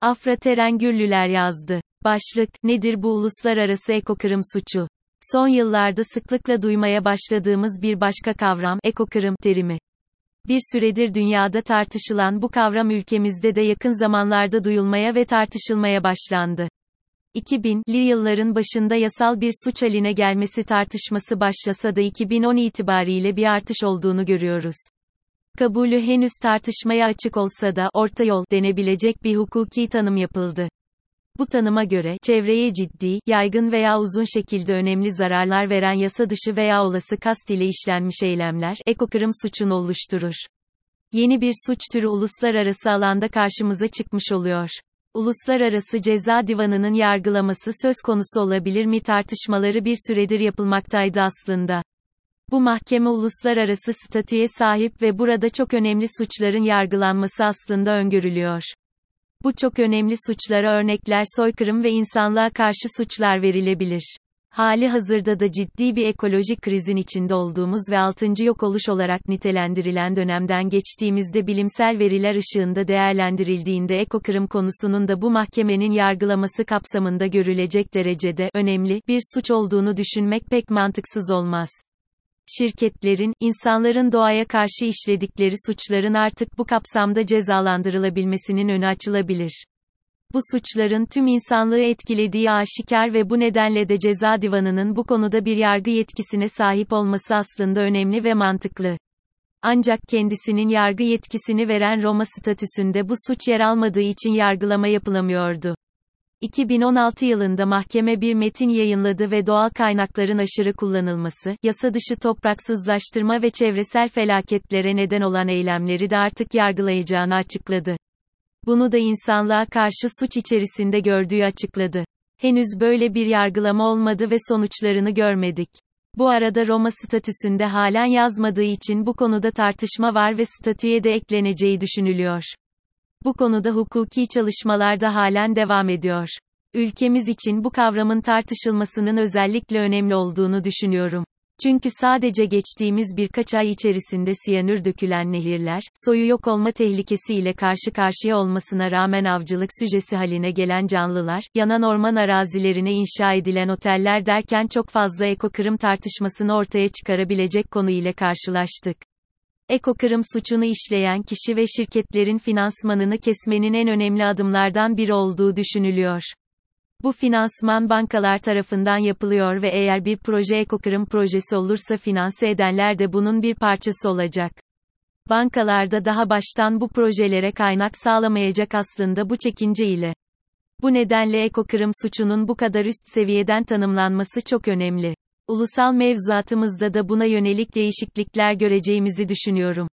Afra Terengürlüler yazdı. Başlık, nedir bu uluslararası ekokırım suçu? Son yıllarda sıklıkla duymaya başladığımız bir başka kavram, ekokırım terimi. Bir süredir dünyada tartışılan bu kavram ülkemizde de yakın zamanlarda duyulmaya ve tartışılmaya başlandı. 2000'li yılların başında yasal bir suç haline gelmesi tartışması başlasa da 2010 itibariyle bir artış olduğunu görüyoruz. Kabulü henüz tartışmaya açık olsa da orta yol denebilecek bir hukuki tanım yapıldı. Bu tanıma göre, çevreye ciddi, yaygın veya uzun şekilde önemli zararlar veren yasa dışı veya olası kast ile işlenmiş eylemler, ekokırım suçunu oluşturur. Yeni bir suç türü uluslararası alanda karşımıza çıkmış oluyor. Uluslararası Ceza Divanı'nın yargılaması söz konusu olabilir mi tartışmaları bir süredir yapılmaktaydı aslında. Bu mahkeme uluslararası statüye sahip ve burada çok önemli suçların yargılanması aslında öngörülüyor. Bu çok önemli suçlara örnekler soykırım ve insanlığa karşı suçlar verilebilir. Hali hazırda da ciddi bir ekolojik krizin içinde olduğumuz ve 6. yok oluş olarak nitelendirilen dönemden geçtiğimizde bilimsel veriler ışığında değerlendirildiğinde ekokırım konusunun da bu mahkemenin yargılaması kapsamında görülecek derecede önemli bir suç olduğunu düşünmek pek mantıksız olmaz şirketlerin, insanların doğaya karşı işledikleri suçların artık bu kapsamda cezalandırılabilmesinin önü açılabilir. Bu suçların tüm insanlığı etkilediği aşikar ve bu nedenle de ceza divanının bu konuda bir yargı yetkisine sahip olması aslında önemli ve mantıklı. Ancak kendisinin yargı yetkisini veren Roma statüsünde bu suç yer almadığı için yargılama yapılamıyordu. 2016 yılında mahkeme bir metin yayınladı ve doğal kaynakların aşırı kullanılması, yasa dışı topraksızlaştırma ve çevresel felaketlere neden olan eylemleri de artık yargılayacağını açıkladı. Bunu da insanlığa karşı suç içerisinde gördüğü açıkladı. Henüz böyle bir yargılama olmadı ve sonuçlarını görmedik. Bu arada Roma statüsünde halen yazmadığı için bu konuda tartışma var ve statüye de ekleneceği düşünülüyor. Bu konuda hukuki çalışmalar da halen devam ediyor. Ülkemiz için bu kavramın tartışılmasının özellikle önemli olduğunu düşünüyorum. Çünkü sadece geçtiğimiz birkaç ay içerisinde siyanür dökülen nehirler, soyu yok olma tehlikesiyle karşı karşıya olmasına rağmen avcılık süjesi haline gelen canlılar, yanan orman arazilerine inşa edilen oteller derken çok fazla ekokırım tartışmasını ortaya çıkarabilecek konu ile karşılaştık. Ekokırım suçunu işleyen kişi ve şirketlerin finansmanını kesmenin en önemli adımlardan biri olduğu düşünülüyor. Bu finansman bankalar tarafından yapılıyor ve eğer bir proje ekokırım projesi olursa finanse edenler de bunun bir parçası olacak. Bankalarda daha baştan bu projelere kaynak sağlamayacak aslında bu çekince ile. Bu nedenle ekokırım suçunun bu kadar üst seviyeden tanımlanması çok önemli. Ulusal mevzuatımızda da buna yönelik değişiklikler göreceğimizi düşünüyorum.